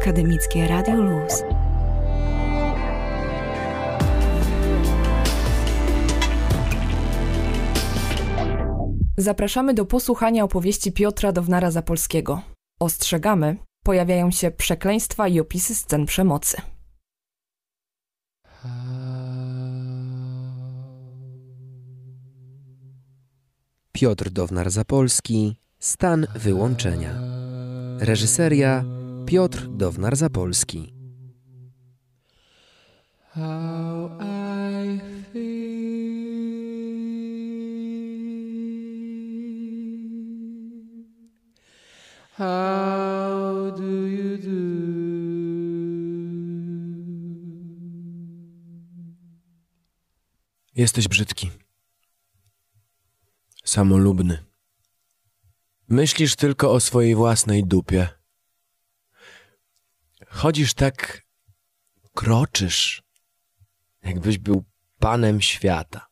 Akademickie Radio Luz. Zapraszamy do posłuchania opowieści Piotra Downara Zapolskiego. Ostrzegamy, pojawiają się przekleństwa i opisy scen przemocy. Piotr Downar Zapolski Stan wyłączenia Reżyseria Piotr Downar Zapolski How I How do you do? Jesteś brzydki. Samolubny. Myślisz tylko o swojej własnej dupie. Chodzisz tak, kroczysz, jakbyś był panem świata.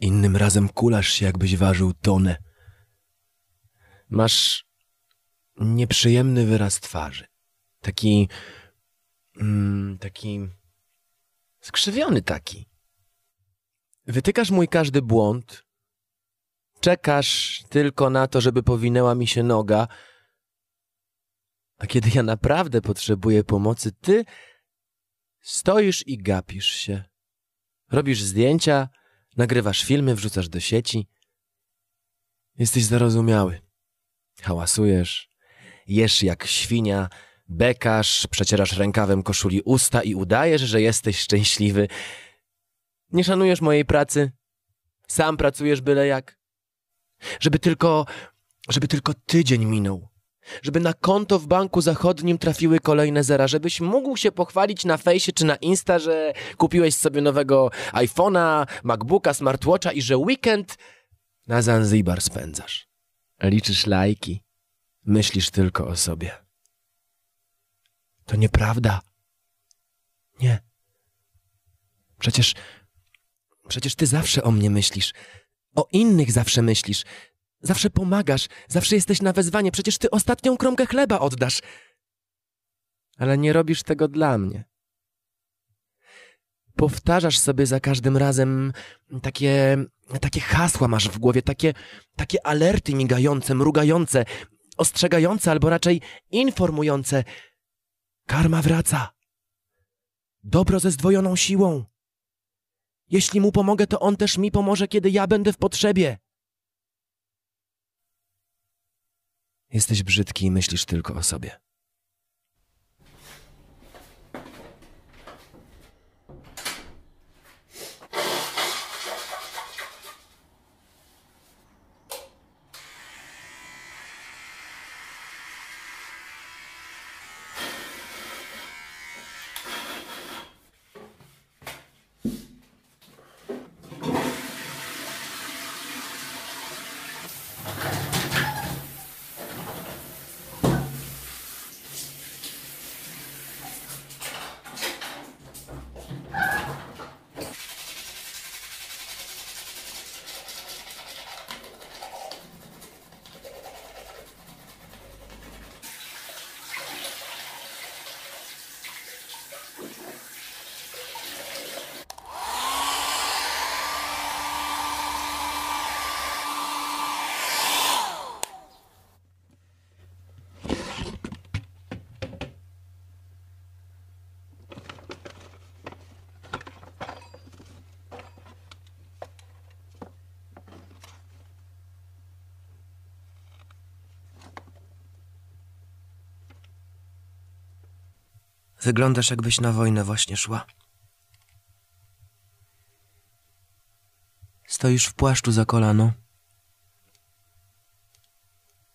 Innym razem kulasz się, jakbyś ważył tonę. Masz nieprzyjemny wyraz twarzy. Taki. Mm, taki. skrzywiony taki. Wytykasz mój każdy błąd. Czekasz tylko na to, żeby powinęła mi się noga. A kiedy ja naprawdę potrzebuję pomocy, ty stoisz i gapisz się. Robisz zdjęcia, nagrywasz filmy, wrzucasz do sieci. Jesteś zarozumiały. Hałasujesz, jesz jak świnia, bekasz, przecierasz rękawem koszuli usta i udajesz, że jesteś szczęśliwy. Nie szanujesz mojej pracy. Sam pracujesz byle jak. Żeby tylko, żeby tylko tydzień minął. Żeby na konto w banku zachodnim trafiły kolejne zera, żebyś mógł się pochwalić na fejsie czy na Insta, że kupiłeś sobie nowego iPhone'a, MacBooka, smartwatcha i że weekend na Zanzibar spędzasz. Liczysz lajki, Myślisz tylko o sobie. To nieprawda. Nie. Przecież. Przecież ty zawsze o mnie myślisz. O innych zawsze myślisz. Zawsze pomagasz, zawsze jesteś na wezwanie. Przecież ty ostatnią kromkę chleba oddasz. Ale nie robisz tego dla mnie. Powtarzasz sobie za każdym razem takie, takie hasła masz w głowie, takie, takie alerty migające, mrugające, ostrzegające albo raczej informujące. Karma wraca. Dobro ze zdwojoną siłą. Jeśli mu pomogę, to on też mi pomoże, kiedy ja będę w potrzebie. Jesteś brzydki i myślisz tylko o sobie. Wyglądasz, jakbyś na wojnę właśnie szła. Stoisz w płaszczu za kolano.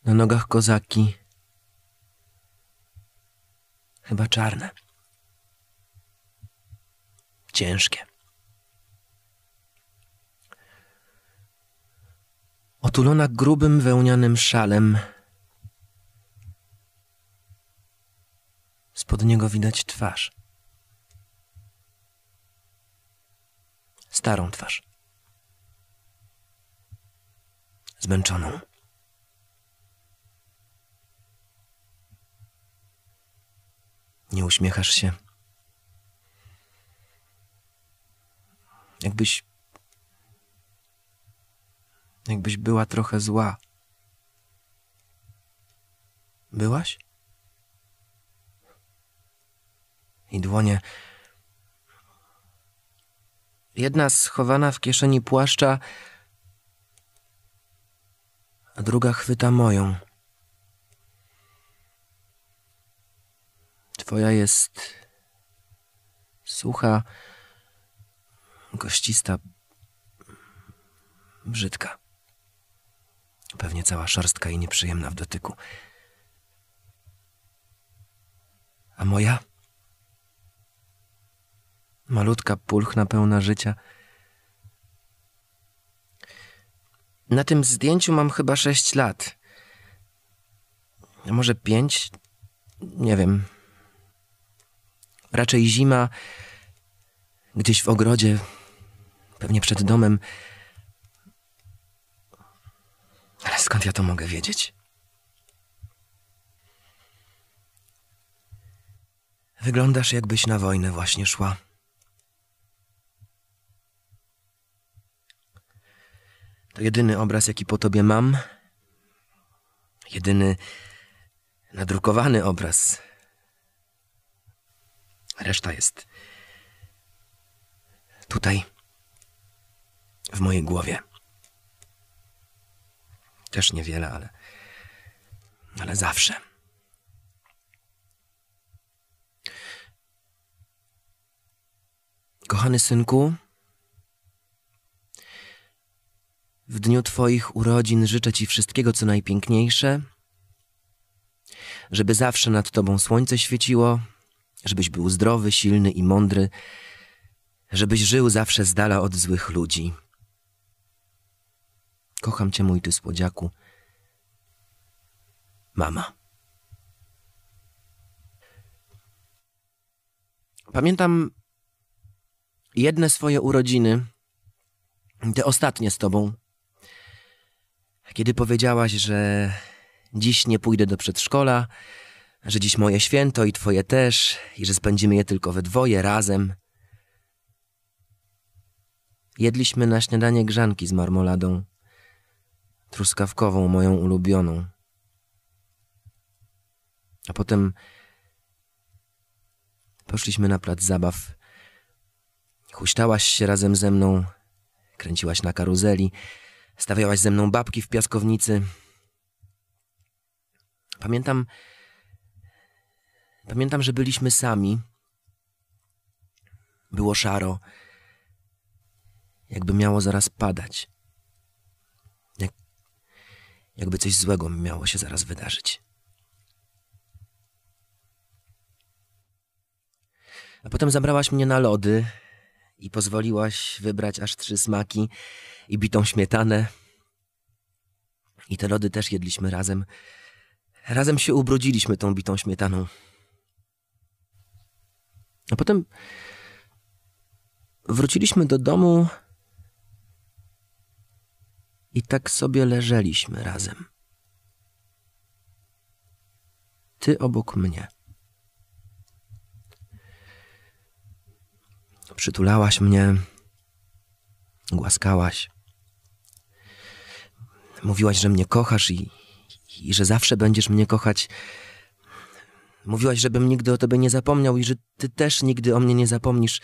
Na nogach kozaki. Chyba czarne. Ciężkie. Otulona grubym wełnianym szalem Spod niego widać twarz. Starą twarz. Nie uśmiechasz się. Jakbyś. Jakbyś była trochę zła. Byłaś? I dłonie. Jedna schowana w kieszeni płaszcza, a druga chwyta moją. Twoja jest sucha, goścista, brzydka. Pewnie cała szorstka i nieprzyjemna w dotyku. A moja? Malutka, pulchna, pełna życia. Na tym zdjęciu mam chyba sześć lat. Może pięć? Nie wiem. Raczej zima, gdzieś w ogrodzie, pewnie przed domem. Ale skąd ja to mogę wiedzieć? Wyglądasz, jakbyś na wojnę właśnie szła. To jedyny obraz, jaki po tobie mam. Jedyny nadrukowany obraz. Reszta jest tutaj, w mojej głowie. Też niewiele, ale. ale zawsze. Kochany synku, w dniu Twoich urodzin życzę Ci wszystkiego, co najpiękniejsze, żeby zawsze nad Tobą słońce świeciło, żebyś był zdrowy, silny i mądry, żebyś żył zawsze z dala od złych ludzi. Kocham Cię, mój Ty słodziaku. Mama. Pamiętam jedne swoje urodziny, te ostatnie z Tobą, kiedy powiedziałaś, że dziś nie pójdę do przedszkola, że dziś moje święto i Twoje też, i że spędzimy je tylko we dwoje razem. Jedliśmy na śniadanie grzanki z marmoladą, truskawkową, moją ulubioną. A potem poszliśmy na plac zabaw. Huśtałaś się razem ze mną, kręciłaś na karuzeli, stawiałaś ze mną babki w piaskownicy. Pamiętam, pamiętam, że byliśmy sami. Było szaro, jakby miało zaraz padać. Jak, jakby coś złego miało się zaraz wydarzyć. A potem zabrałaś mnie na lody i pozwoliłaś wybrać aż trzy smaki i bitą śmietanę. I te lody też jedliśmy razem. Razem się ubrudziliśmy tą bitą śmietaną. A potem wróciliśmy do domu i tak sobie leżeliśmy razem. Ty obok mnie. Przytulałaś mnie, głaskałaś. Mówiłaś, że mnie kochasz i, i że zawsze będziesz mnie kochać. Mówiłaś, żebym nigdy o tobie nie zapomniał i że ty też nigdy o mnie nie zapomnisz.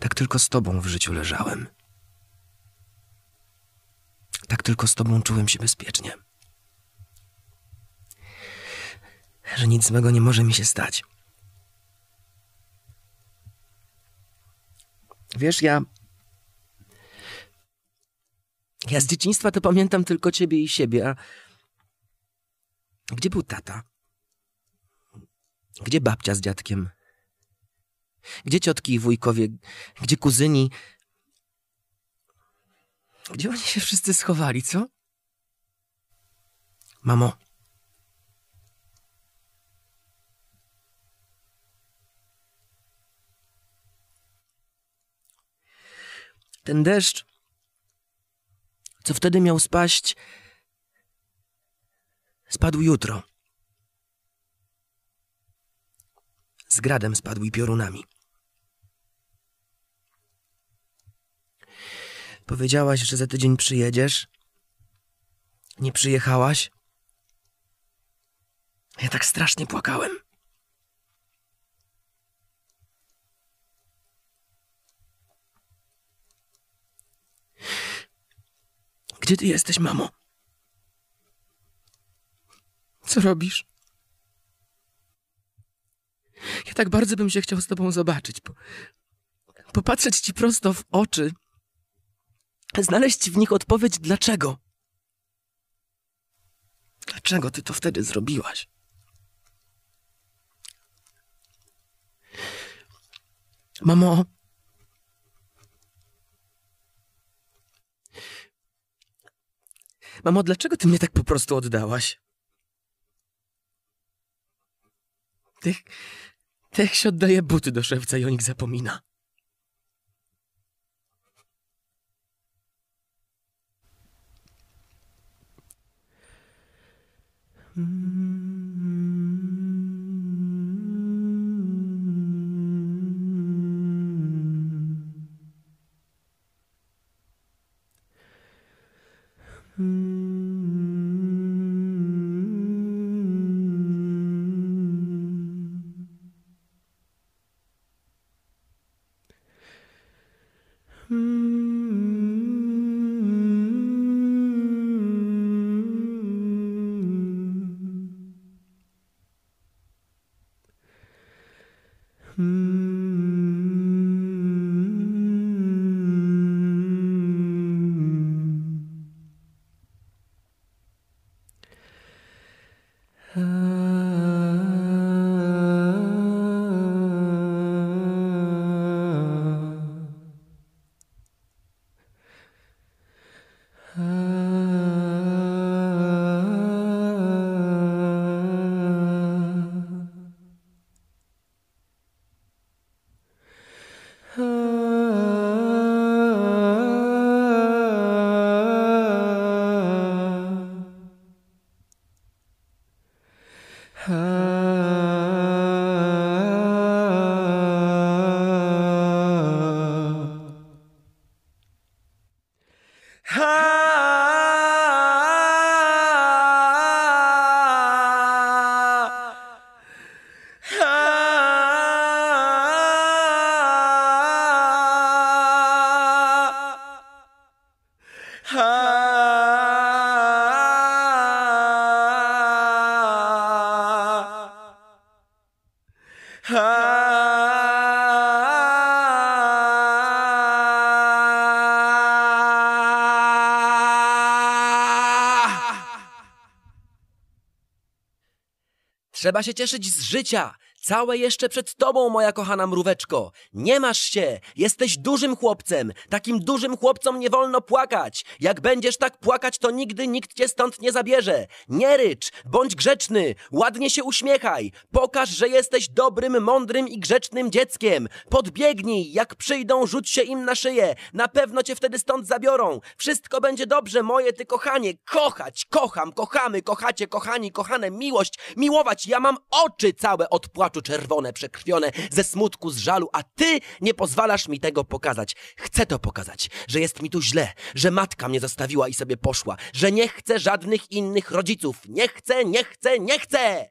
Tak tylko z tobą w życiu leżałem. Tak tylko z tobą czułem się bezpiecznie. Że nic złego nie może mi się stać. Wiesz, ja. Ja z dzieciństwa to pamiętam tylko ciebie i siebie, a. Gdzie był tata? Gdzie babcia z dziadkiem? Gdzie ciotki i wujkowie? Gdzie kuzyni? Gdzie oni się wszyscy schowali, co? Mamo. Ten deszcz co wtedy miał spaść, spadł jutro. Z gradem spadł i piorunami. Powiedziałaś, że za tydzień przyjedziesz. Nie przyjechałaś. Ja tak strasznie płakałem. Gdzie ty jesteś, mamo? Co robisz? Ja tak bardzo bym się chciał z tobą zobaczyć. Po, popatrzeć ci prosto w oczy. Znaleźć w nich odpowiedź dlaczego. Dlaczego ty to wtedy zrobiłaś? Mamo. Mamo, dlaczego ty mnie tak po prostu oddałaś? Tych, tych się oddaje buty do szewca i o nich zapomina. Mm-hmm. Trzeba się cieszyć z życia. Całe jeszcze przed tobą, moja kochana mróweczko. Nie masz się. Jesteś dużym chłopcem. Takim dużym chłopcom nie wolno płakać. Jak będziesz tak płakać, to nigdy nikt cię stąd nie zabierze. Nie rycz. Bądź grzeczny. Ładnie się uśmiechaj. Pokaż, że jesteś dobrym, mądrym i grzecznym dzieckiem. Podbiegnij. Jak przyjdą, rzuć się im na szyję. Na pewno cię wtedy stąd zabiorą. Wszystko będzie dobrze, moje ty kochanie. Kochać, kocham, kochamy, kochacie, kochani, kochane, miłość, miłować. Ja mam oczy całe od płaczu czerwone, przekrwione, ze smutku, z żalu, a ty nie pozwalasz mi tego pokazać. Chcę to pokazać, że jest mi tu źle, że matka mnie zostawiła i sobie poszła, że nie chcę żadnych innych rodziców. Nie chcę, nie chcę, nie chcę!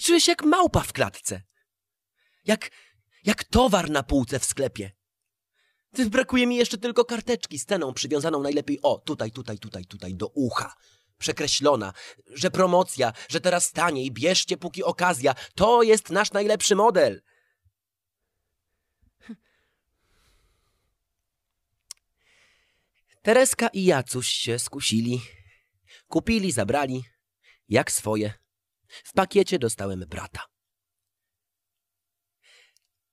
Czuję się jak małpa w klatce. Jak, jak towar na półce w sklepie. Brakuje mi jeszcze tylko karteczki z ceną przywiązaną najlepiej o, tutaj, tutaj, tutaj, tutaj, do ucha. Przekreślona, że promocja, że teraz taniej, bierzcie póki okazja. To jest nasz najlepszy model. Tereska i Jacuś się skusili. Kupili, zabrali, jak swoje. W pakiecie dostałem brata.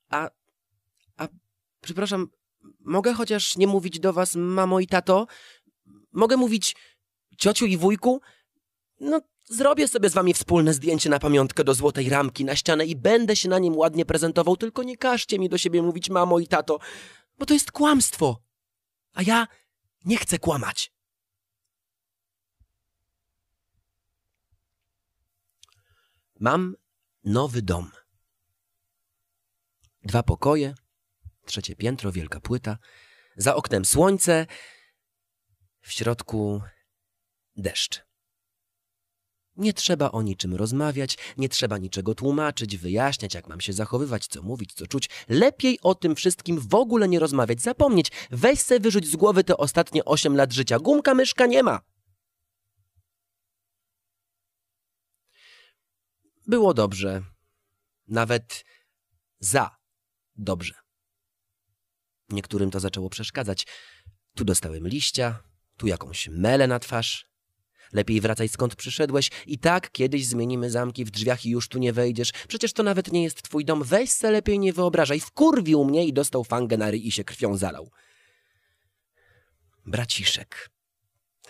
A, a, przepraszam, mogę chociaż nie mówić do was mamo i tato? Mogę mówić ciociu i wujku? No, Zrobię sobie z wami wspólne zdjęcie na pamiątkę do złotej ramki na ścianę i będę się na nim ładnie prezentował, tylko nie każcie mi do siebie mówić mamo i tato, bo to jest kłamstwo. A ja nie chcę kłamać. Mam nowy dom. Dwa pokoje, trzecie piętro, wielka płyta, za oknem słońce, w środku deszcz. Nie trzeba o niczym rozmawiać, nie trzeba niczego tłumaczyć, wyjaśniać, jak mam się zachowywać, co mówić, co czuć. Lepiej o tym wszystkim w ogóle nie rozmawiać, zapomnieć. Weź se wyrzuć z głowy te ostatnie 8 lat życia. Gumka myszka nie ma. Było dobrze. Nawet za dobrze. Niektórym to zaczęło przeszkadzać. Tu dostałem liścia, tu jakąś melę na twarz. Lepiej wracaj skąd przyszedłeś. I tak kiedyś zmienimy zamki w drzwiach i już tu nie wejdziesz. Przecież to nawet nie jest twój dom. Weź se lepiej nie wyobrażaj. Wkurwił mnie i dostał fangę na ryj i się krwią zalał. Braciszek.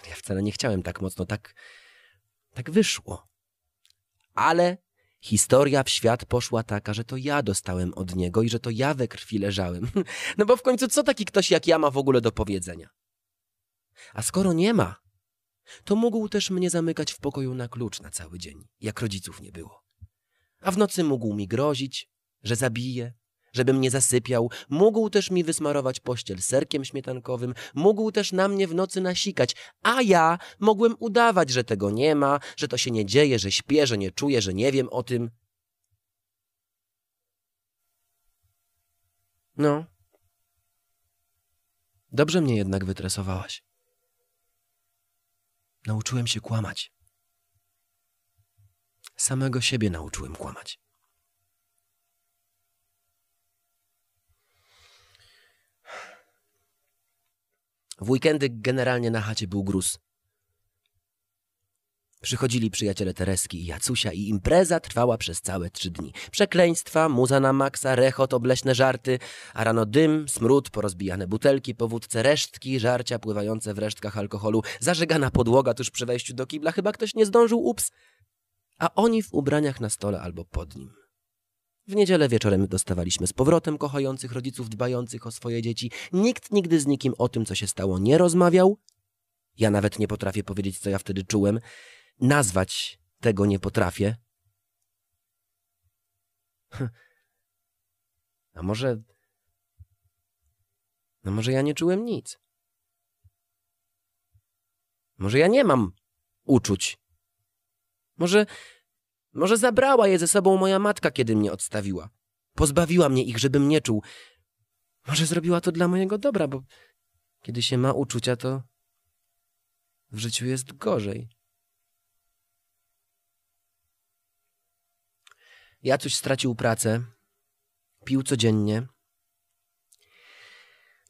Ja wcale nie chciałem tak mocno, tak... tak wyszło. Ale historia w świat poszła taka, że to ja dostałem od niego i że to ja we krwi leżałem. No bo w końcu co taki ktoś jak ja ma w ogóle do powiedzenia? A skoro nie ma, to mógł też mnie zamykać w pokoju na klucz na cały dzień, jak rodziców nie było. A w nocy mógł mi grozić, że zabije, żebym nie zasypiał, mógł też mi wysmarować pościel serkiem śmietankowym, mógł też na mnie w nocy nasikać, a ja mogłem udawać, że tego nie ma, że to się nie dzieje, że śpię, że nie czuję, że nie wiem o tym. No. Dobrze mnie jednak wytresowałaś. Nauczyłem się kłamać. Samego siebie nauczyłem kłamać. W weekendy generalnie na chacie był gruz. Przychodzili przyjaciele Tereski i Jacusia i impreza trwała przez całe trzy dni. Przekleństwa, muza na maksa, rechot, obleśne żarty, a rano dym, smród, porozbijane butelki po wódce, resztki, żarcia pływające w resztkach alkoholu, zażegana podłoga tuż przy wejściu do kibla, chyba ktoś nie zdążył, ups. A oni w ubraniach na stole albo pod nim. W niedzielę wieczorem dostawaliśmy z powrotem kochających rodziców dbających o swoje dzieci. Nikt nigdy z nikim o tym, co się stało, nie rozmawiał. Ja nawet nie potrafię powiedzieć, co ja wtedy czułem. Nazwać tego nie potrafię. Hm. A może. No może ja nie czułem nic. Może ja nie mam uczuć. Może. Może zabrała je ze sobą moja matka, kiedy mnie odstawiła. Pozbawiła mnie ich, żebym nie czuł. Może zrobiła to dla mojego dobra, bo kiedy się ma uczucia, to w życiu jest gorzej. Jacuś stracił pracę, pił codziennie.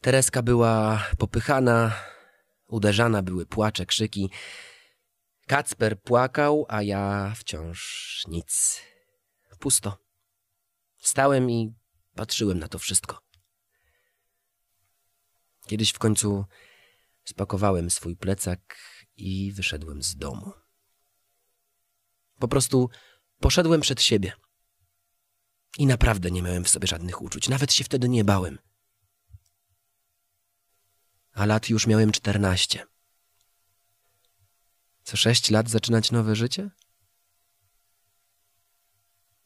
Tereska była popychana, uderzana były płacze, krzyki. Kacper płakał, a ja wciąż nic. Pusto. Stałem i patrzyłem na to wszystko. Kiedyś w końcu spakowałem swój plecak i wyszedłem z domu. Po prostu poszedłem przed siebie. I naprawdę nie miałem w sobie żadnych uczuć. Nawet się wtedy nie bałem. A lat już miałem czternaście. Co sześć lat zaczynać nowe życie?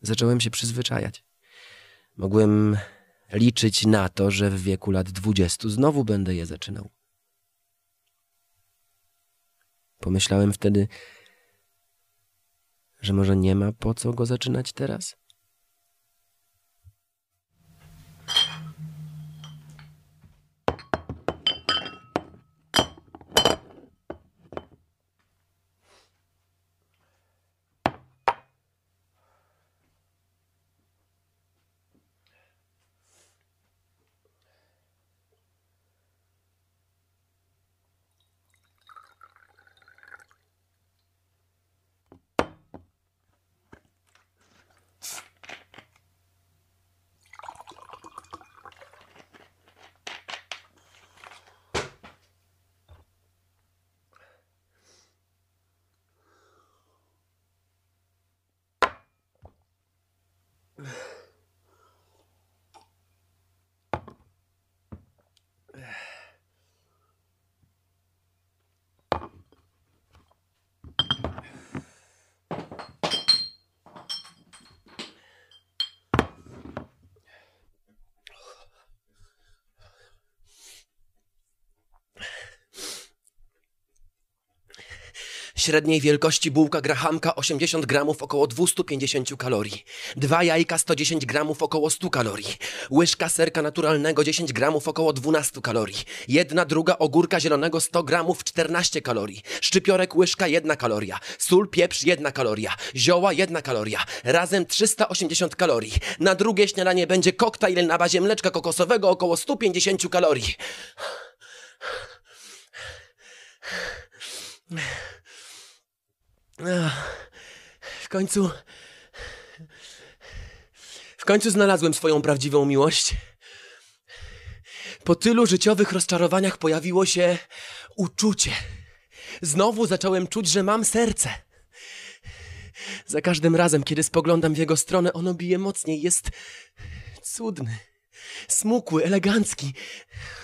Zacząłem się przyzwyczajać. Mogłem liczyć na to, że w wieku lat dwudziestu znowu będę je zaczynał. Pomyślałem wtedy, że może nie ma po co go zaczynać teraz? Średniej wielkości bułka grahamka 80 gramów około 250 kalorii. Dwa jajka 110 gramów około 100 kalorii. Łyżka serka naturalnego 10 gramów około 12 kalorii. Jedna druga ogórka zielonego 100 gramów 14 kalorii. Szczypiorek łyżka 1 kaloria. Sól pieprz 1 kaloria. Zioła 1 kaloria. Razem 380 kalorii. Na drugie śniadanie będzie koktajl na bazie mleczka kokosowego około 150 kalorii. W końcu. W końcu znalazłem swoją prawdziwą miłość. Po tylu życiowych rozczarowaniach pojawiło się uczucie. Znowu zacząłem czuć, że mam serce. Za każdym razem, kiedy spoglądam w jego stronę, ono bije mocniej. Jest cudny, smukły, elegancki.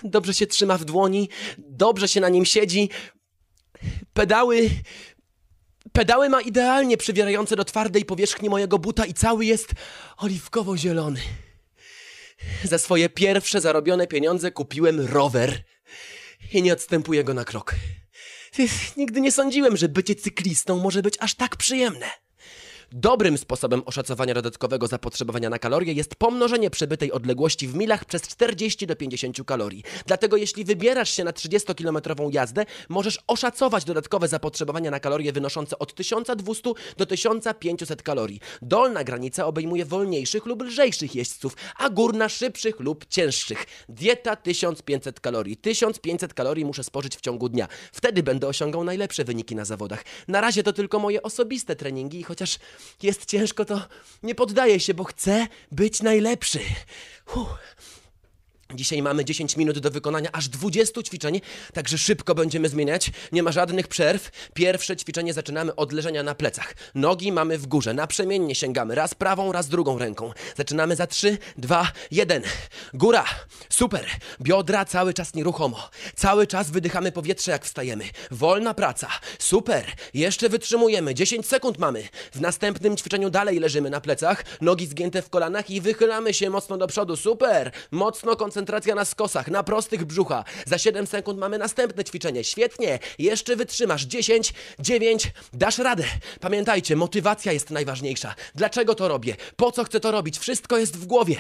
Dobrze się trzyma w dłoni, dobrze się na nim siedzi. Pedały. Pedały ma idealnie przywierające do twardej powierzchni mojego buta i cały jest oliwkowo-zielony. Za swoje pierwsze zarobione pieniądze kupiłem rower i nie odstępuję go na krok. Nigdy nie sądziłem, że bycie cyklistą może być aż tak przyjemne. Dobrym sposobem oszacowania dodatkowego zapotrzebowania na kalorie jest pomnożenie przebytej odległości w milach przez 40 do 50 kalorii. Dlatego jeśli wybierasz się na 30-kilometrową jazdę, możesz oszacować dodatkowe zapotrzebowania na kalorie wynoszące od 1200 do 1500 kalorii. Dolna granica obejmuje wolniejszych lub lżejszych jeźdźców, a górna szybszych lub cięższych. Dieta 1500 kalorii. 1500 kalorii muszę spożyć w ciągu dnia. Wtedy będę osiągał najlepsze wyniki na zawodach. Na razie to tylko moje osobiste treningi i chociaż jest ciężko, to nie poddaję się, bo chcę być najlepszy. Huh. Dzisiaj mamy 10 minut do wykonania aż 20 ćwiczeń, także szybko będziemy zmieniać. Nie ma żadnych przerw. Pierwsze ćwiczenie zaczynamy od leżenia na plecach. Nogi mamy w górze, naprzemiennie sięgamy raz prawą, raz drugą ręką. Zaczynamy za 3, 2, 1. Góra. Super. Biodra cały czas nieruchomo. Cały czas wydychamy powietrze jak wstajemy. Wolna praca. Super. Jeszcze wytrzymujemy. 10 sekund mamy. W następnym ćwiczeniu dalej leżymy na plecach, nogi zgięte w kolanach i wychylamy się mocno do przodu. Super. Mocno koncentrujemy koncentracja na skosach, na prostych brzucha. Za 7 sekund mamy następne ćwiczenie. Świetnie, jeszcze wytrzymasz. 10, 9, dasz radę. Pamiętajcie, motywacja jest najważniejsza. Dlaczego to robię? Po co chcę to robić? Wszystko jest w głowie.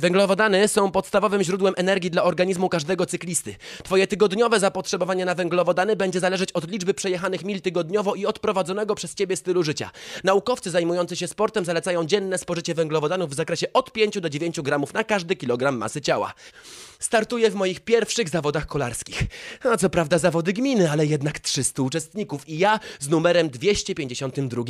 Węglowodany są podstawowym źródłem energii dla organizmu każdego cyklisty. Twoje tygodniowe zapotrzebowanie na węglowodany będzie zależeć od liczby przejechanych mil tygodniowo i od prowadzonego przez ciebie stylu życia. Naukowcy zajmujący się sportem zalecają dzienne spożycie węglowodanów w zakresie od 5 do 9 gramów na każdy kilogram masy ciała. Startuję w moich pierwszych zawodach kolarskich. A co prawda zawody gminy, ale jednak 300 uczestników i ja z numerem 252.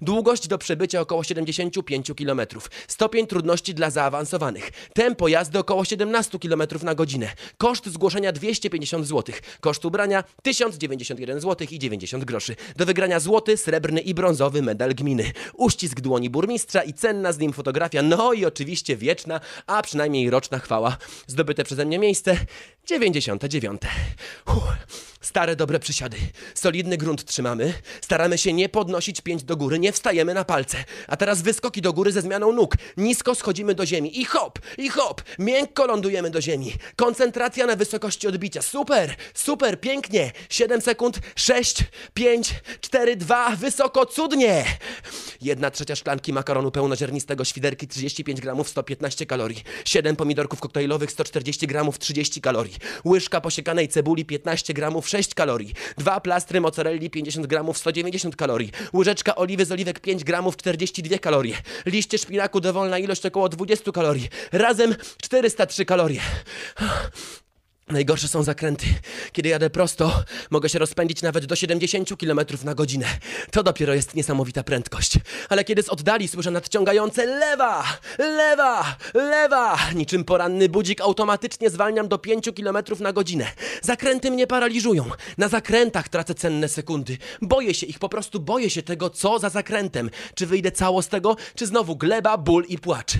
Długość do przebycia około 75 km. Stopień trudności dla zaawansowanych. Tempo jazdy około 17 km na godzinę. Koszt zgłoszenia 250 zł. Koszt ubrania 1091 zł i 90 groszy. Do wygrania złoty, srebrny i brązowy medal gminy. Uścisk dłoni burmistrza i cenna z nim fotografia. No i oczywiście wieczna, a przynajmniej roczna chwała. Zdobyte przeze mnie miejsce 99. Uff. Stare, dobre przysiady. Solidny grunt trzymamy. Staramy się nie podnosić pięć do góry, nie wstajemy na palce. A teraz wyskoki do góry ze zmianą nóg. Nisko schodzimy do ziemi i hop, i hop. Miękko lądujemy do ziemi. Koncentracja na wysokości odbicia. Super, super, pięknie. 7 sekund, 6, 5, 4, 2, wysoko, cudnie. Jedna trzecia szklanki makaronu pełnoziarnistego, świderki 35 gramów, 115 kalorii. 7 pomidorków koktajlowych, 140 gramów, 30 kalorii. Łyżka posiekanej cebuli, 15 gramów, 6 kalorii. Dwa plastry mozzarelli 50 gramów 190 kalorii. Łyżeczka oliwy z oliwek 5 gramów 42 kalorie. Liście szpinaku dowolna ilość około 20 kalorii. Razem 403 kalorie. Najgorsze są zakręty. Kiedy jadę prosto, mogę się rozpędzić nawet do 70 km na godzinę. To dopiero jest niesamowita prędkość. Ale kiedy z oddali słyszę nadciągające lewa, lewa, lewa, niczym poranny budzik automatycznie zwalniam do 5 km na godzinę. Zakręty mnie paraliżują. Na zakrętach tracę cenne sekundy. Boję się ich, po prostu boję się tego, co za zakrętem. Czy wyjdę cało z tego, czy znowu gleba, ból i płacz.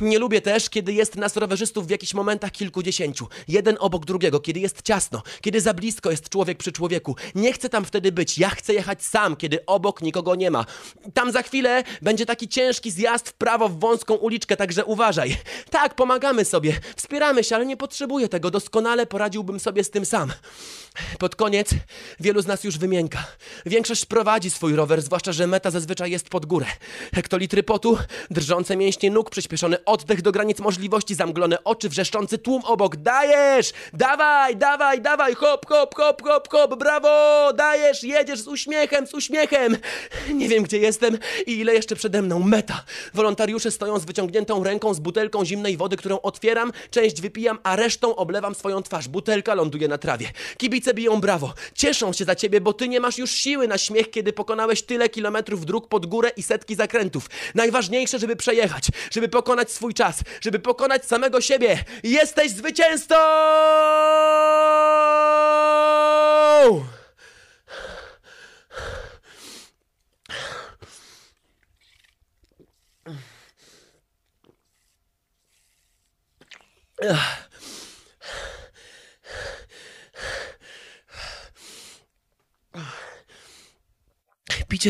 Nie lubię też, kiedy jest nas rowerzystów w jakichś momentach kilkudziesięciu. Jeden obok drugiego, kiedy jest ciasno, kiedy za blisko jest człowiek przy człowieku. Nie chcę tam wtedy być. Ja chcę jechać sam, kiedy obok nikogo nie ma. Tam za chwilę będzie taki ciężki zjazd w prawo w wąską uliczkę, także uważaj. Tak, pomagamy sobie, wspieramy się, ale nie potrzebuję tego. Doskonale poradziłbym sobie z tym sam. Pod koniec wielu z nas już wymięka. Większość prowadzi swój rower, zwłaszcza, że meta zazwyczaj jest pod górę. Hektolitry potu, drżące mięśnie nóg, przyspieszony oddech do granic możliwości, zamglone oczy, wrzeszczący tłum obok. Dajesz! Dawaj, dawaj, dawaj! Hop, hop, hop, hop, hop! Brawo! Dajesz! Jedziesz z uśmiechem, z uśmiechem! Nie wiem, gdzie jestem i ile jeszcze przede mną. Meta! Wolontariusze stoją z wyciągniętą ręką z butelką zimnej wody, którą otwieram, część wypijam, a resztą oblewam swoją twarz. Butelka ląduje na trawie. Kibice biją brawo. Cieszą się za ciebie, bo ty nie masz już siły na śmiech, kiedy pokonałeś tyle kilometrów dróg pod górę i setki zakrętów. Najważniejsze, żeby przejechać, żeby pokonać swój czas, żeby pokonać samego siebie. Jesteś zwycięzcą!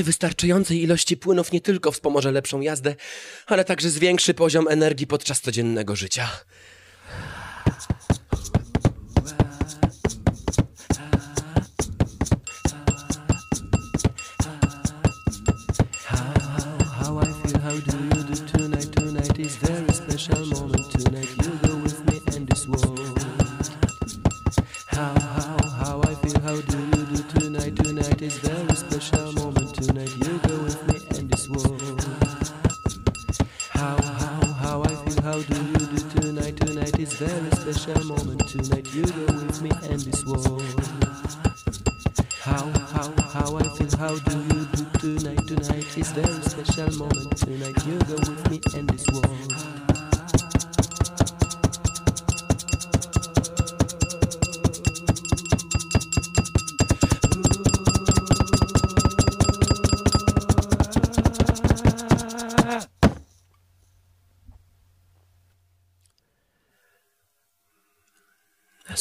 Wystarczającej ilości płynów nie tylko wspomoże lepszą jazdę, ale także zwiększy poziom energii podczas codziennego życia.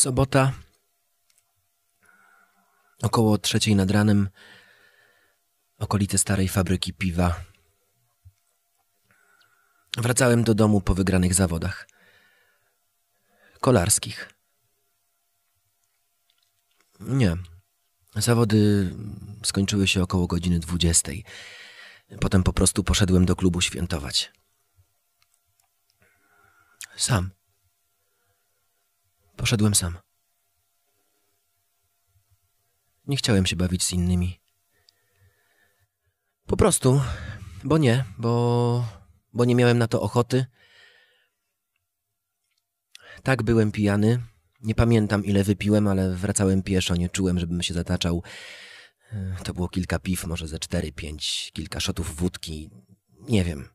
Sobota. Około trzeciej nad ranem. Okolice starej fabryki piwa. Wracałem do domu po wygranych zawodach. Kolarskich. Nie. Zawody skończyły się około godziny dwudziestej. Potem po prostu poszedłem do klubu świętować. Sam. Poszedłem sam. Nie chciałem się bawić z innymi. Po prostu, bo nie, bo, bo nie miałem na to ochoty. Tak byłem pijany. Nie pamiętam ile wypiłem, ale wracałem pieszo, nie czułem, żebym się zataczał. E, To było kilka piw, może ze cztery, pięć, kilka szotów wódki. Nie wiem.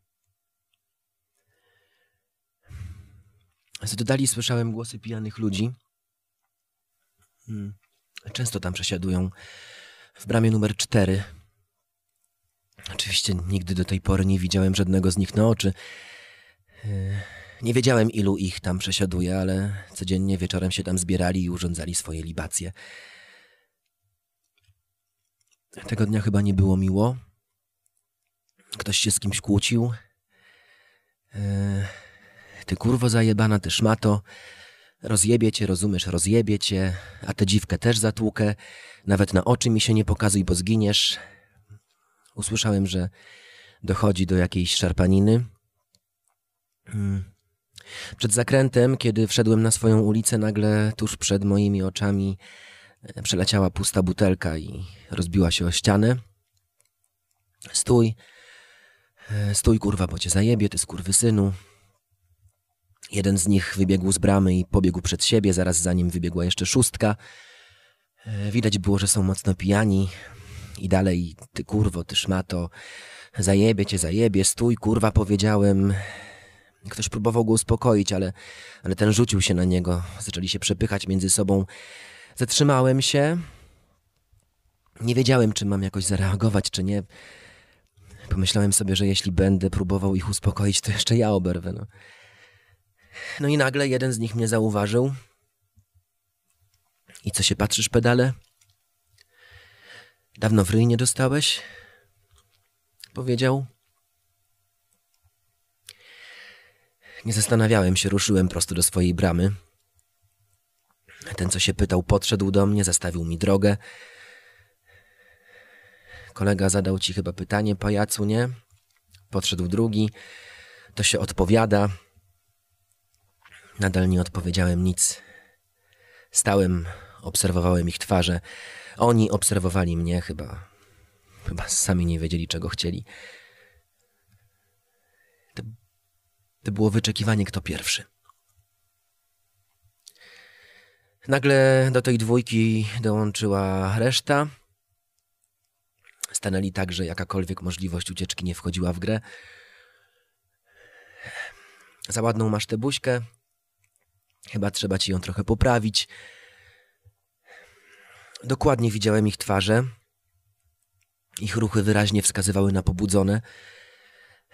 Z oddali słyszałem głosy pijanych ludzi. Hmm. Często tam przesiadują. W bramie numer cztery. Oczywiście nigdy do tej pory nie widziałem żadnego z nich na oczy. Yy, Nie wiedziałem, ilu ich tam przesiaduje, ale codziennie wieczorem się tam zbierali i urządzali swoje libacje. Tego dnia chyba nie było miło. Ktoś się z kimś kłócił. Yy, Ty kurwo zajebana, ty szmato. Rozjebie cię, rozumiesz, rozjebie cię, a tę dziwkę też zatłukę. Nawet na oczy mi się nie pokazuj, bo zginiesz. Usłyszałem, że dochodzi do jakiejś szarpaniny. Mm. Przed zakrętem, kiedy wszedłem na swoją ulicę, nagle tuż przed moimi oczami e, przeleciała pusta butelka i rozbiła się o ścianę. Stój. E, Stój, kurwa, bo cię zajebie, ty skurwysynu. Jeden z nich wybiegł z bramy i pobiegł przed siebie, zaraz za nim wybiegła jeszcze szóstka. E, Widać było, że są mocno pijani. I dalej, ty kurwo, ty szmato, zajebie cię, zajebie, stój, kurwa, powiedziałem. Ktoś próbował go uspokoić, ale, ale ten rzucił się na niego. Zaczęli się przepychać między sobą. Zatrzymałem się. Nie wiedziałem, czy mam jakoś zareagować, czy nie. Pomyślałem sobie, że jeśli będę próbował ich uspokoić, to jeszcze ja oberwę. No. No i nagle jeden z nich mnie zauważył. I co się patrzysz, pedale? Dawno w ryj nie dostałeś? Powiedział. Nie zastanawiałem się, ruszyłem prosto do swojej bramy. Ten, co się pytał, podszedł do mnie, zastawił mi drogę. Kolega zadał ci chyba pytanie, pajacu, nie? Podszedł drugi. To się odpowiada. Nadal nie odpowiedziałem nic. Stałem, obserwowałem ich twarze. Oni obserwowali mnie chyba. Chyba sami nie wiedzieli, czego chcieli. To, to było wyczekiwanie, kto pierwszy. Nagle do tej dwójki dołączyła reszta. Stanęli tak, że jakakolwiek możliwość ucieczki nie wchodziła w grę. Za ładną masz tę buźkę. Chyba trzeba ci ją trochę poprawić. Dokładnie widziałem ich twarze. Ich ruchy wyraźnie wskazywały na pobudzone.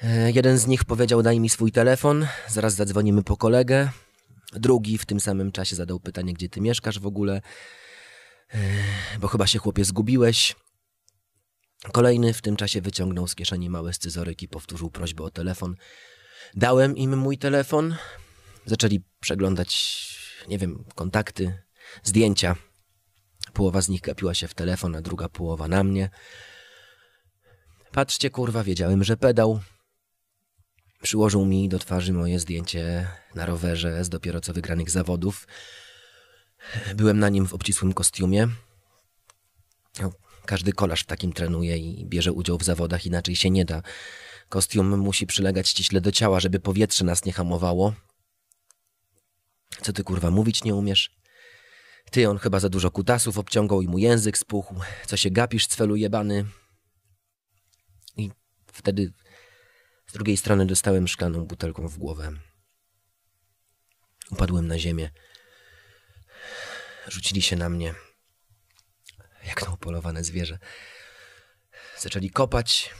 E, Jeden z nich powiedział: Daj mi swój telefon, zaraz zadzwonimy po kolegę. Drugi w tym samym czasie zadał pytanie: Gdzie ty mieszkasz w ogóle? E, Bo chyba się chłopie zgubiłeś. Kolejny w tym czasie wyciągnął z kieszeni mały scyzoryk i powtórzył prośbę o telefon. Dałem im mój telefon. Zaczęli przeglądać, nie wiem, kontakty, zdjęcia. Połowa z nich gapiła się w telefon, a druga połowa na mnie. Patrzcie, kurwa, wiedziałem, że pedał. Przyłożył mi do twarzy moje zdjęcie na rowerze z dopiero co wygranych zawodów. Byłem na nim w obcisłym kostiumie. No, Każdy kolarz w takim trenuje i bierze udział w zawodach, inaczej się nie da. Kostium musi przylegać ściśle do ciała, żeby powietrze nas nie hamowało. Co ty kurwa mówić nie umiesz? Ty, on chyba za dużo kutasów obciągał i mu język spuchł. Co się gapisz, cwelu jebany? I wtedy z drugiej strony dostałem szklaną butelką w głowę. Upadłem na ziemię. Rzucili się na mnie jak na upolowane zwierzę. Zaczęli kopać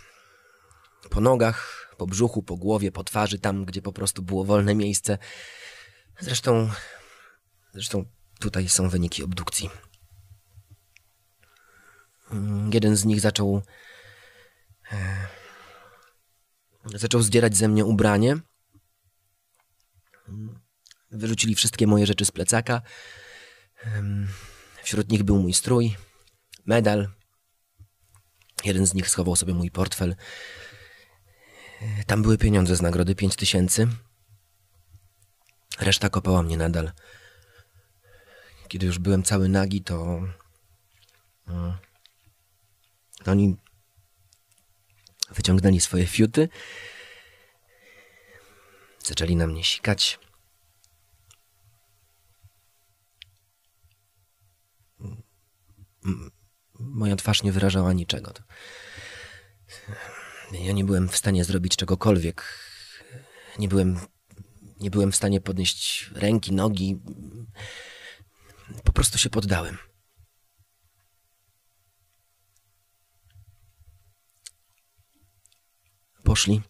po nogach, po brzuchu, po głowie, po twarzy, tam, gdzie po prostu było wolne miejsce. Zresztą, zresztą tutaj są wyniki obdukcji. Mm, Jeden z nich zaczął e, zaczął zdzierać ze mnie ubranie. Wyrzucili wszystkie moje rzeczy z plecaka. Wśród nich był mój strój, medal. Jeden z nich schował sobie mój portfel. E, Tam były pieniądze z nagrody 5 tysięcy. Reszta kopała mnie nadal. Kiedy już byłem cały nagi, to. mm, oni wyciągnęli swoje fiuty. Zaczęli na mnie sikać. Moja twarz nie wyrażała niczego. Ja nie byłem w stanie zrobić czegokolwiek. Nie byłem, nie byłem w stanie podnieść ręki, nogi. Po prostu się poddałem. Poszli.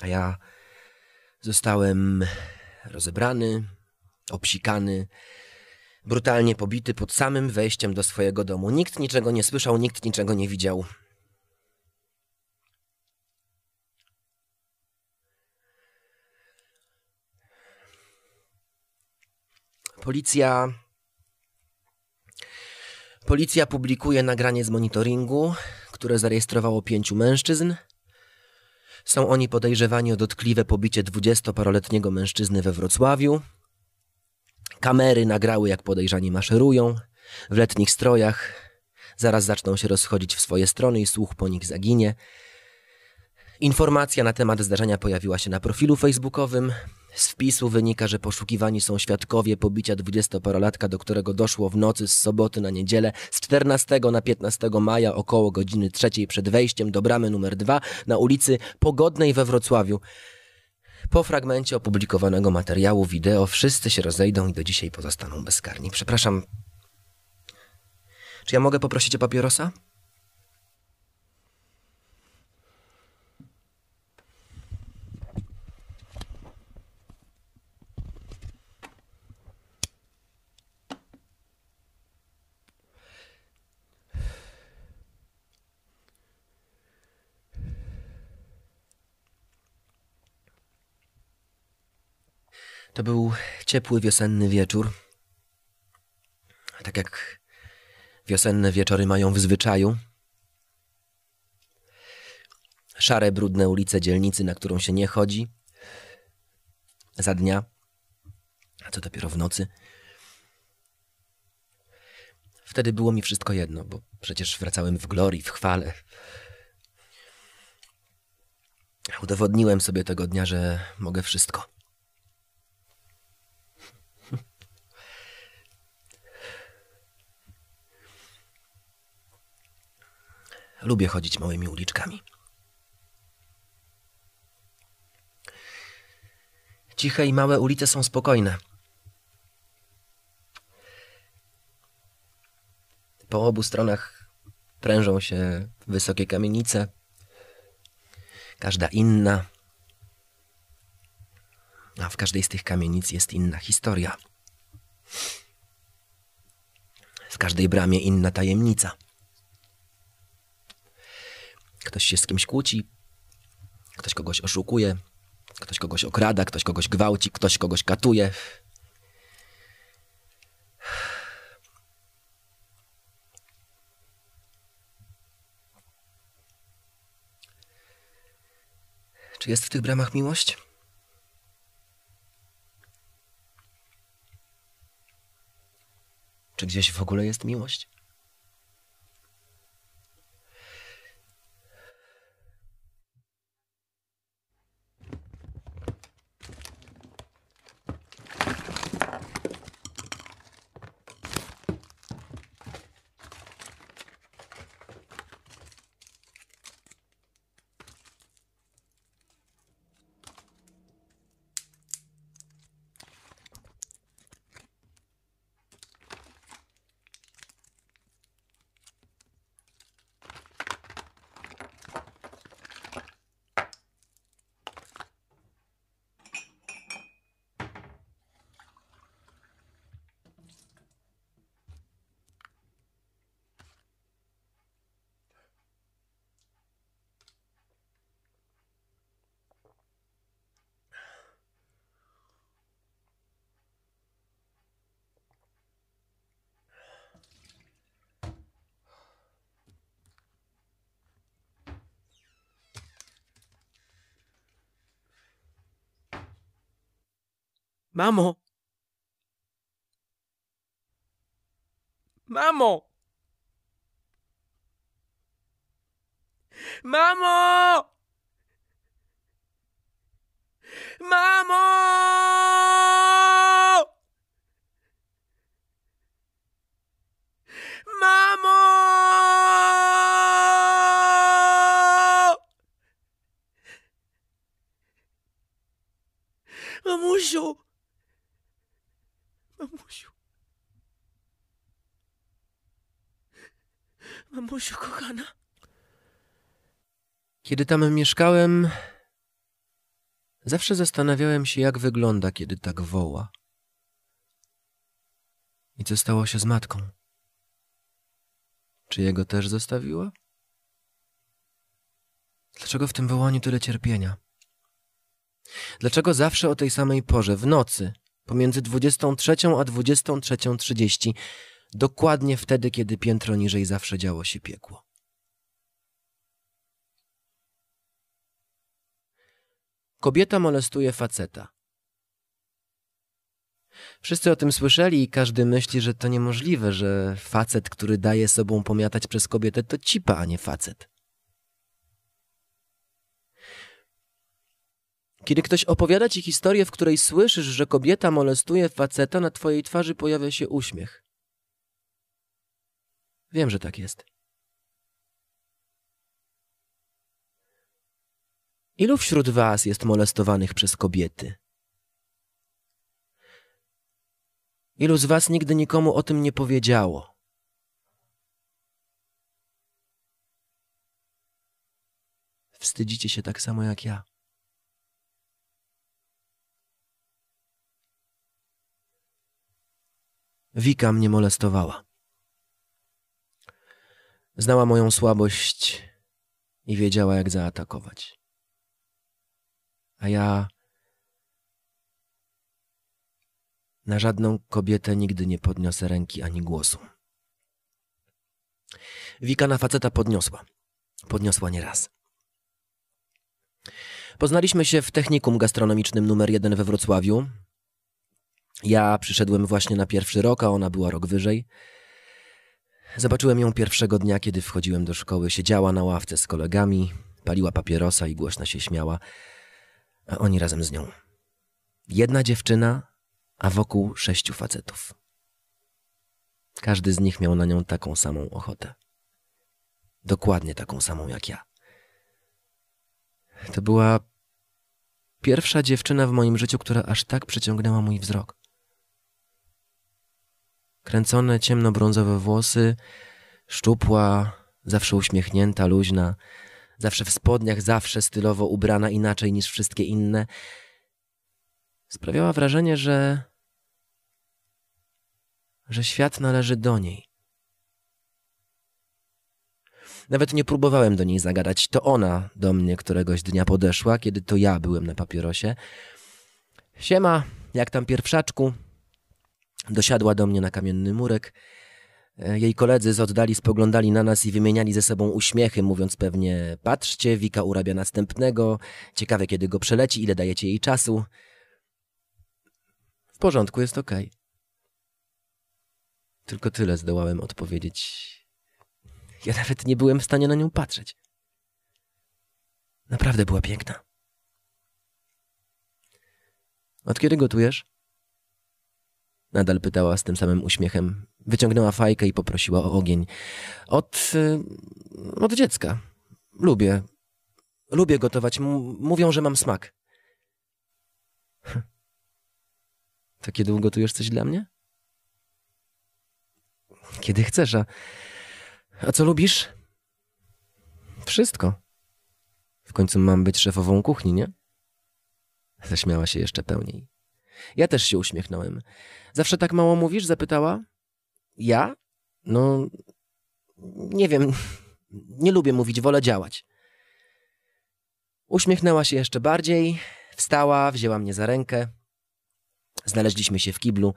A ja zostałem rozebrany, obsikany, brutalnie pobity pod samym wejściem do swojego domu. Nikt niczego nie słyszał, nikt niczego nie widział. Policja. Policja publikuje nagranie z monitoringu, które zarejestrowało pięciu mężczyzn. Są oni podejrzewani o dotkliwe pobicie dwudziestoparoletniego mężczyzny we Wrocławiu. Kamery nagrały, jak podejrzani maszerują w letnich strojach. Zaraz zaczną się rozchodzić w swoje strony i słuch po nich zaginie. Informacja na temat zdarzenia pojawiła się na profilu facebookowym. Z wpisu wynika, że poszukiwani są świadkowie pobicia dwudziestoparolatka, do którego doszło w nocy z soboty na niedzielę z 14 na 15 maja około godziny trzeciej przed wejściem do bramy numer 2 na ulicy Pogodnej we Wrocławiu. Po fragmencie opublikowanego materiału wideo wszyscy się rozejdą i do dzisiaj pozostaną bezkarni. Przepraszam. Czy ja mogę poprosić o papierosa? To był ciepły wiosenny wieczór. Tak jak wiosenne wieczory mają w zwyczaju. Szare, brudne ulice dzielnicy, na którą się nie chodzi. Za dnia, a co dopiero w nocy. Wtedy było mi wszystko jedno, bo przecież wracałem w glorii, w chwale. Udowodniłem sobie tego dnia, że mogę wszystko. Lubię chodzić małymi uliczkami. Ciche i małe ulice są spokojne. Po obu stronach prężą się wysokie kamienice, każda inna. A w każdej z tych kamienic jest inna historia. W każdej bramie inna tajemnica. Ktoś się z kimś kłóci, ktoś kogoś oszukuje, ktoś kogoś okrada, ktoś kogoś gwałci, ktoś kogoś katuje. Czy jest w tych bramach miłość? Czy gdzieś w ogóle jest miłość? Mamo! Mamo! Mamo! Mamo! Mamusiu, kochana. Kiedy tam mieszkałem, zawsze zastanawiałem się, jak wygląda, kiedy tak woła. I co stało się z matką? Czy jego też zostawiła? Dlaczego w tym wołaniu tyle cierpienia? Dlaczego zawsze o tej samej porze, w nocy, pomiędzy 23 a 23.30, dokładnie wtedy, kiedy piętro niżej zawsze działo się piekło? Kobieta molestuje faceta. Wszyscy o tym słyszeli i każdy myśli, że to niemożliwe, że facet, który daje sobą pomiatać przez kobietę, to cipa, a nie facet. Kiedy ktoś opowiada ci historię, w której słyszysz, że kobieta molestuje faceta, na twojej twarzy pojawia się uśmiech. Wiem, że tak jest. Ilu wśród was jest molestowanych przez kobiety? Ilu z was nigdy nikomu o tym nie powiedziało? Wstydzicie się tak samo jak ja. Wika mnie molestowała. Znała moją słabość i wiedziała, jak zaatakować. A ja. Na żadną kobietę nigdy nie podniosę ręki ani głosu. Wika na faceta podniosła. Podniosła nieraz. Poznaliśmy się w technikum gastronomicznym numer jeden we Wrocławiu. Ja przyszedłem właśnie na pierwszy rok, a ona była rok wyżej. Zobaczyłem ją pierwszego dnia, kiedy wchodziłem do szkoły. Siedziała na ławce z kolegami, paliła papierosa i głośno się śmiała, a oni razem z nią. Jedna dziewczyna, a wokół sześciu facetów. Każdy z nich miał na nią taką samą ochotę. Dokładnie taką samą jak ja. To była pierwsza dziewczyna w moim życiu, która aż tak przyciągnęła mój wzrok. Kręcone ciemnobrązowe włosy, szczupła, zawsze uśmiechnięta, luźna, zawsze w spodniach, zawsze stylowo ubrana inaczej niż wszystkie inne, sprawiała wrażenie, że. że świat należy do niej. Nawet nie próbowałem do niej zagadać. To ona do mnie któregoś dnia podeszła, kiedy to ja byłem na papierosie. Siema, jak tam pierwszaczku? Dosiadła do mnie na kamienny murek. E, Jej koledzy z oddali spoglądali na nas i wymieniali ze sobą uśmiechy, mówiąc pewnie: Patrzcie, Wika urabia następnego, ciekawe kiedy go przeleci, ile dajecie jej czasu. W porządku, jest okej. Tylko tyle zdołałem odpowiedzieć. Ja nawet nie byłem w stanie na nią patrzeć. Naprawdę była piękna. Od kiedy gotujesz? Nadal pytała z tym samym uśmiechem. Wyciągnęła fajkę i poprosiła o ogień. Od. y, od dziecka. Lubię. Lubię gotować. M- mówią, że mam smak. To kiedy ugotujesz coś dla mnie? Kiedy chcesz, a. A co lubisz? Wszystko. W końcu mam być szefową kuchni, nie? Zaśmiała się jeszcze pełniej. Ja też się uśmiechnąłem. Zawsze tak mało mówisz? zapytała. Ja? No. Nie wiem. Nie lubię mówić, wolę działać. Uśmiechnęła się jeszcze bardziej, wstała, wzięła mnie za rękę. Znaleźliśmy się w kiblu.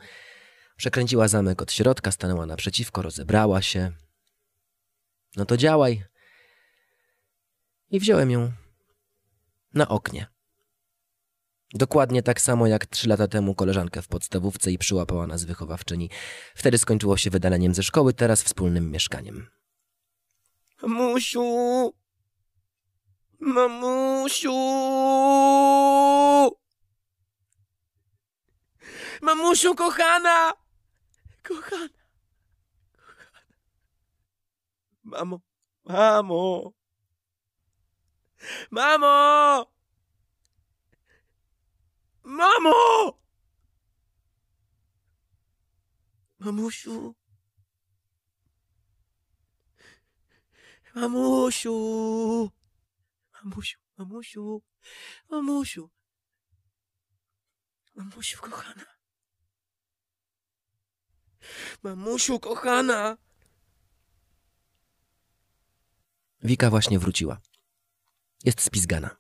Przekręciła zamek od środka, stanęła naprzeciwko, rozebrała się. No to działaj. I wziąłem ją na oknie. Dokładnie tak samo jak trzy lata temu koleżankę w podstawówce i przyłapała nas wychowawczyni. Wtedy skończyło się wydaleniem ze szkoły, teraz wspólnym mieszkaniem. Mamusiu! Mamusiu! Mamusiu, kochana! Kochana! Kochana! Mamo! Mamo! Mamo! Mamo! Mamusiu! Mamusiu! Mamusiu, mamusiu, mamusiu. Mamusiu, kochana. Mamusiu, kochana. Wika właśnie wróciła. Jest spizgana.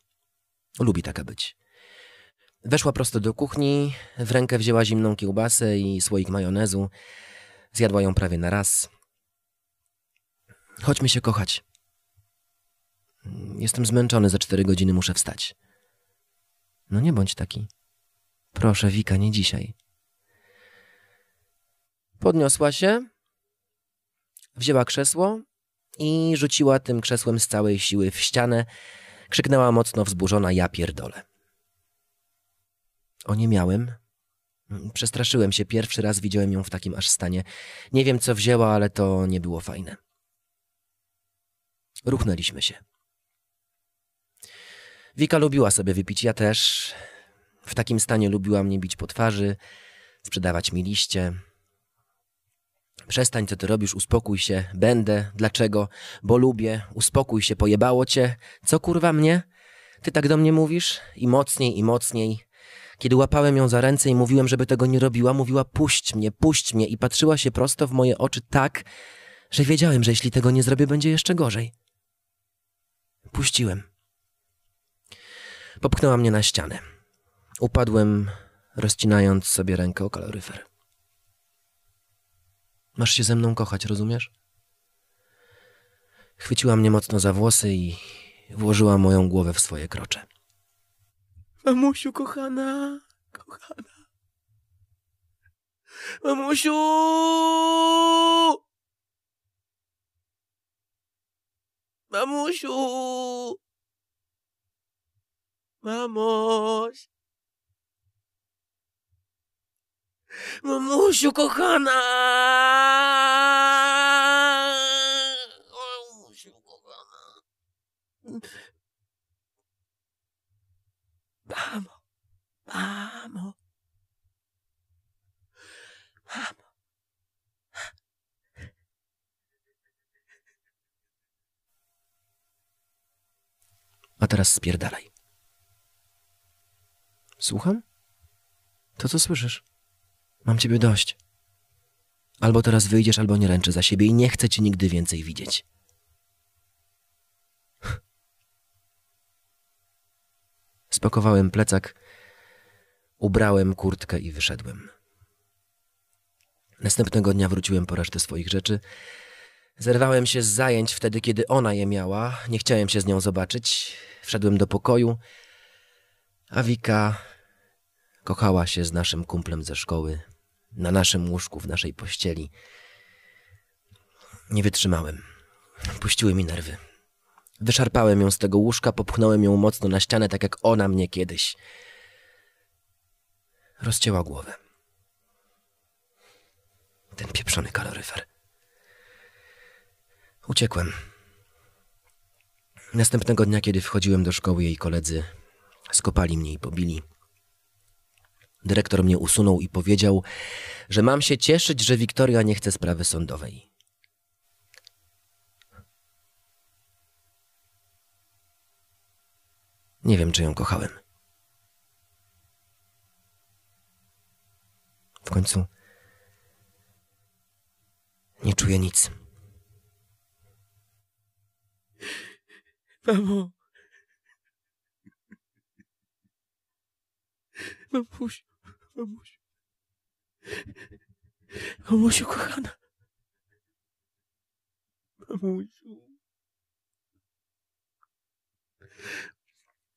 Lubi taka być. Weszła prosto do kuchni, w rękę wzięła zimną kiełbasę i słoik majonezu. Zjadła ją prawie na raz. Chodźmy się kochać. Jestem zmęczony, za cztery godziny muszę wstać. No nie bądź taki. Proszę, Wika, nie dzisiaj. Podniosła się, wzięła krzesło i rzuciła tym krzesłem z całej siły w ścianę. Krzyknęła mocno wzburzona, ja pierdolę. Oniemiałem. Przestraszyłem się, pierwszy raz widziałem ją w takim aż stanie. Nie wiem, co wzięła, ale to nie było fajne. Ruchnęliśmy się. Wika lubiła sobie wypić, ja też. W takim stanie lubiła mnie bić po twarzy, sprzedawać mi liście. Przestań, co ty robisz, uspokój się. Będę. Dlaczego? Bo lubię. Uspokój się, pojebało cię. Co kurwa mnie? Ty tak do mnie mówisz? I mocniej, i mocniej. Kiedy łapałem ją za ręce i mówiłem, żeby tego nie robiła, mówiła puść mnie, puść mnie i patrzyła się prosto w moje oczy tak, że wiedziałem, że jeśli tego nie zrobię, będzie jeszcze gorzej. Puściłem. Popchnęła mnie na ścianę. Upadłem rozcinając sobie rękę o kaloryfer. Masz się ze mną kochać, rozumiesz? Chwyciła mnie mocno za włosy i włożyła moją głowę w swoje krocze. Mamusiu, kochana, kochana. Mamusiu! Mamusiu! Mamoś! Mamusiu, kochana! Mamusiu, kochana. Mamo, mamo. Mamo. A teraz spierdalaj. Słucham? To co słyszysz? Mam ciebie dość. Albo teraz wyjdziesz, albo nie ręczę za siebie i nie chcę cię nigdy więcej widzieć. Spakowałem plecak, ubrałem kurtkę i wyszedłem. Następnego dnia wróciłem po resztę swoich rzeczy. Zerwałem się z zajęć wtedy, kiedy ona je miała. Nie chciałem się z nią zobaczyć. Wszedłem do pokoju, a Wika kochała się z naszym kumplem ze szkoły, na naszym łóżku, w naszej pościeli. Nie wytrzymałem. Puściły mi nerwy. Wyszarpałem ją z tego łóżka, popchnąłem ją mocno na ścianę, tak jak ona mnie kiedyś. Rozcięła głowę. Ten pieprzony kaloryfer. Uciekłem. Następnego dnia, kiedy wchodziłem do szkoły, jej koledzy skopali mnie i pobili. Dyrektor mnie usunął i powiedział, że mam się cieszyć, że Wiktoria nie chce sprawy sądowej. Nie wiem, czy ją kochałem. W końcu nie czuję nic. Mamo. Mamusiu, mamusiu. Mamusiu, kochana. Mamusiu.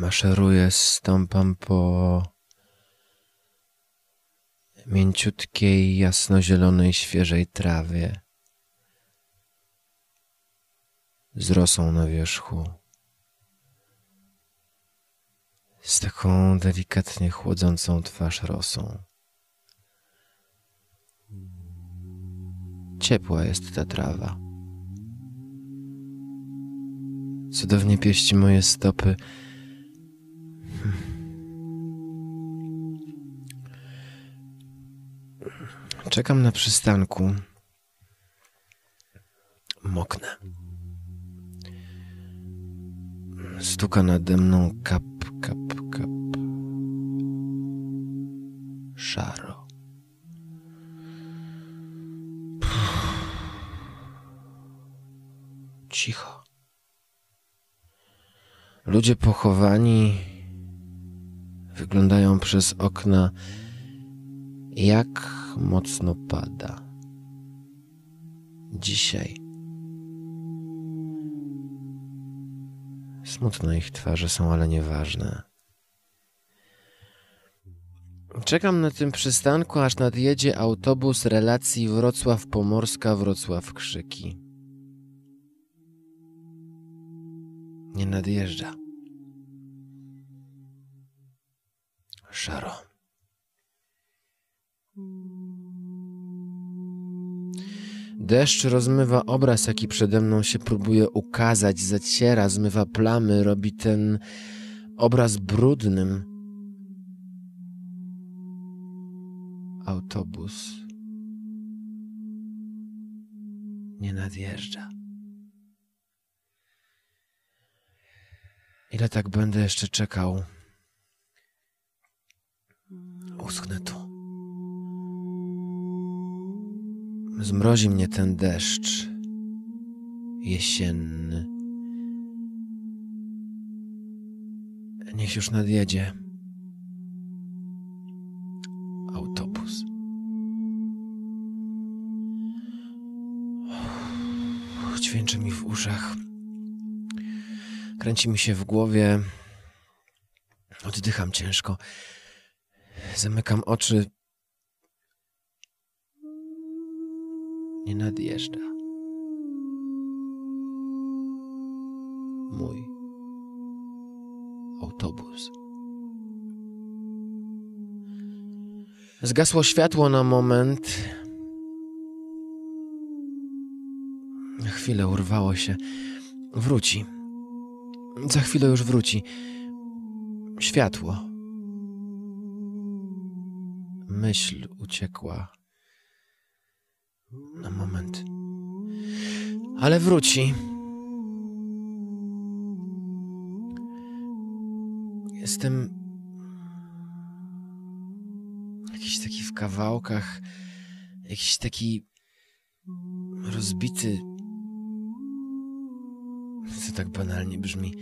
Maszeruję, stąpam po mięciutkiej, jasnozielonej, świeżej trawie z rosą na wierzchu. Z taką delikatnie chłodzącą twarz rosą. Ciepła jest ta trawa. Cudownie pieści moje stopy. Czekam na przystanku. Moknę. Stuka nade mną kap, kap, kap. Szaro. Cicho. Ludzie pochowani wyglądają przez okna jak mocno pada. Dzisiaj. Smutne ich twarze są, ale nieważne. Czekam na tym przystanku, aż nadjedzie autobus relacji Wrocław Pomorska, Wrocław Krzyki. Nie nadjeżdża. Szaro. Deszcz rozmywa obraz, jaki przede mną się próbuje ukazać, zaciera, zmywa plamy, robi ten obraz brudnym. Autobus nie nadjeżdża. Ile tak będę jeszcze czekał? Uschnę tu. Zmrozi mnie ten deszcz jesienny. Niech już nadjedzie autobus. Dźwięczy mi w uszach. Kręci mi się w głowie. Oddycham ciężko. Zamykam oczy. Nie nadjeżdża. Mój autobus. Zgasło światło na moment. Chwilę urwało się. Wróci. Za chwilę już wróci. Światło. Myśl uciekła. Na moment. Ale wróci. Jestem. Jakiś taki w kawałkach. Jakiś taki. rozbity. Co tak banalnie brzmi.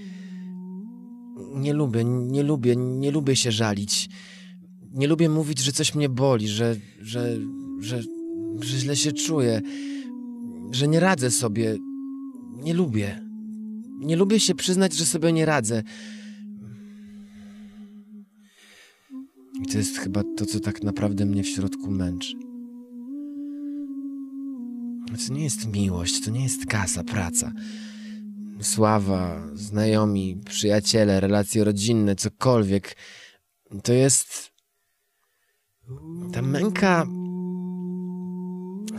Nie lubię, nie lubię, nie lubię się żalić. Nie lubię mówić, że coś mnie boli, że, że, że, że źle się czuję, że nie radzę sobie. Nie lubię. Nie lubię się przyznać, że sobie nie radzę. I to jest chyba to, co tak naprawdę mnie w środku męczy. To nie jest miłość, to nie jest kasa, praca sława, znajomi, przyjaciele, relacje rodzinne, cokolwiek. To jest ta męka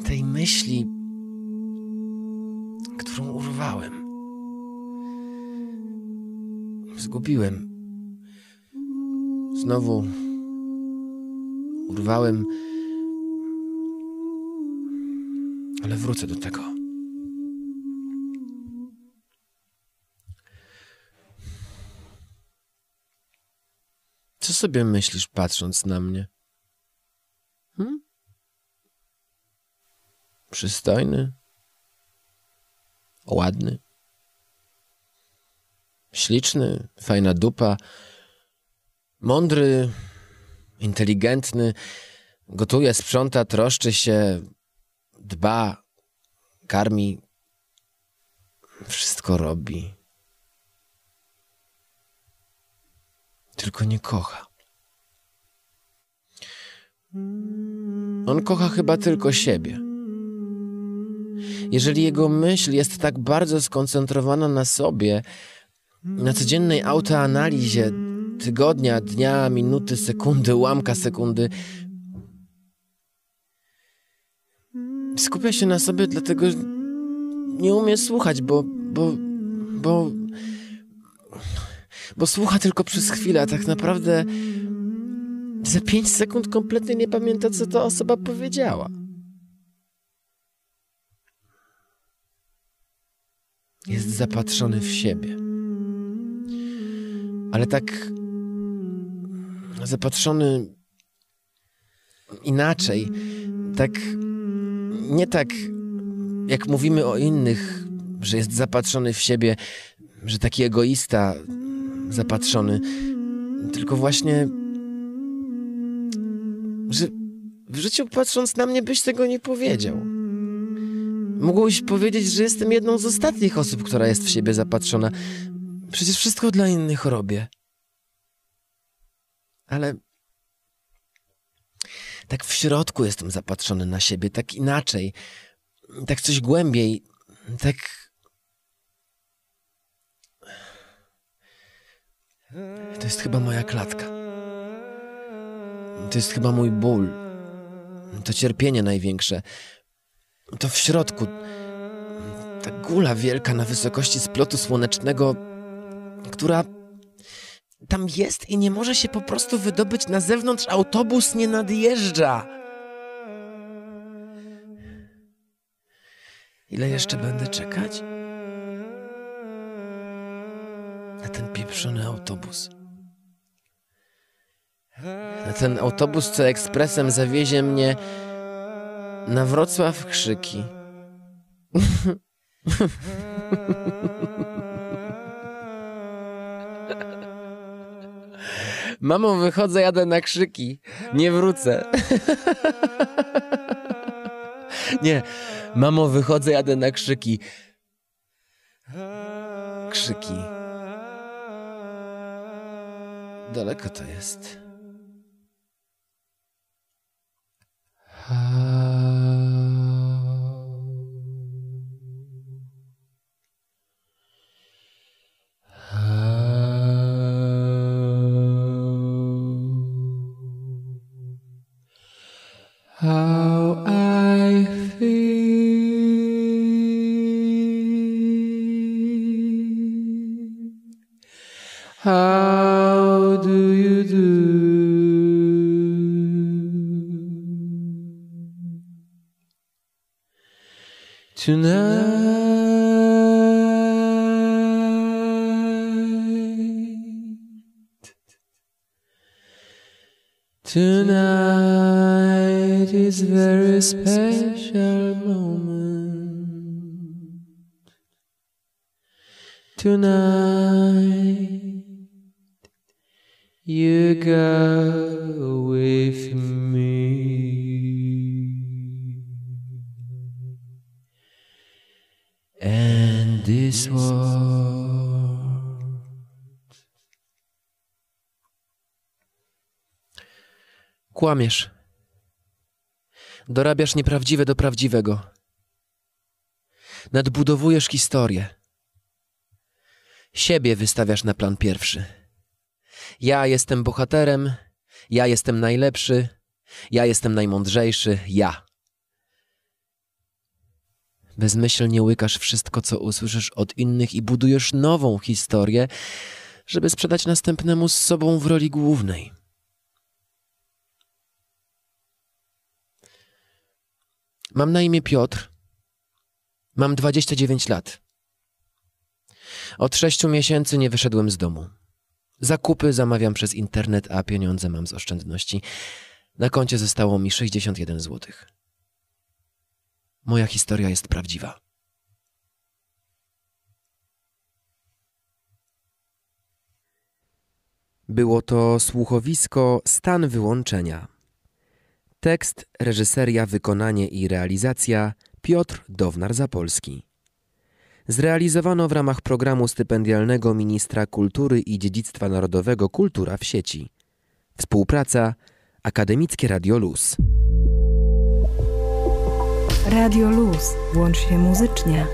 tej myśli, którą urwałem. Zgubiłem. Znowu urwałem, ale wrócę do tego. Co sobie myślisz, patrząc na mnie? Przystojny? Ładny? Śliczny? Fajna dupa? Mądry? Inteligentny? Gotuje, sprząta, troszczy się, dba, karmi, wszystko robi. tylko nie kocha. On kocha chyba tylko siebie. Jeżeli jego myśl jest tak bardzo skoncentrowana na sobie, na codziennej autoanalizie tygodnia, dnia, minuty, sekundy, ułamka sekundy, skupia się na sobie, dlatego nie umie słuchać, bo, bo, bo bo słucha tylko przez chwilę, a tak naprawdę za pięć sekund kompletnie nie pamięta, co ta osoba powiedziała. Jest zapatrzony w siebie. Ale tak zapatrzony inaczej. Tak. Nie tak, jak mówimy o innych, że jest zapatrzony w siebie, że taki egoista zapatrzony. Tylko właśnie. że w życiu patrząc na mnie byś tego nie powiedział. Mógłbyś powiedzieć, że jestem jedną z ostatnich osób, która jest w siebie zapatrzona. Przecież wszystko dla innych robię. Ale tak w środku jestem zapatrzony na siebie, tak inaczej, tak coś głębiej, tak. To jest chyba moja klatka. To jest chyba mój ból. To cierpienie największe. To w środku. Ta gula wielka na wysokości splotu słonecznego, która tam jest i nie może się po prostu wydobyć na zewnątrz. Autobus nie nadjeżdża. Ile jeszcze będę czekać? Na ten pieprzony autobus. Na ten autobus, co ekspresem zawiezie mnie na Wrocław Krzyki. Mamo, wychodzę, jadę na krzyki. Nie wrócę. Nie. Mamo, wychodzę, jadę na krzyki. Krzyki. Daleko to jest. Tonight you go with me. And this world Kłamiesz. Dorabiasz nieprawdziwe do prawdziwego. Nadbudowujesz historię. Siebie wystawiasz na plan pierwszy. Ja jestem bohaterem, ja jestem najlepszy, ja jestem najmądrzejszy, ja. Bezmyślnie łykasz wszystko, co usłyszysz od innych i budujesz nową historię, żeby sprzedać następnemu z sobą w roli głównej. Mam na imię Piotr. Mam 29 lat. Od sześciu miesięcy nie wyszedłem z domu. Zakupy zamawiam przez internet, a pieniądze mam z oszczędności. Na koncie zostało mi 61 zł. Moja historia jest prawdziwa. Było to słuchowisko Stan wyłączenia. Tekst, reżyseria, wykonanie i realizacja Piotr Downar-Zapolski. Zrealizowano w ramach programu stypendialnego Ministra Kultury i Dziedzictwa Narodowego Kultura w sieci. Współpraca Akademickie Radio Luz. Radio Luz. Łącz się muzycznie.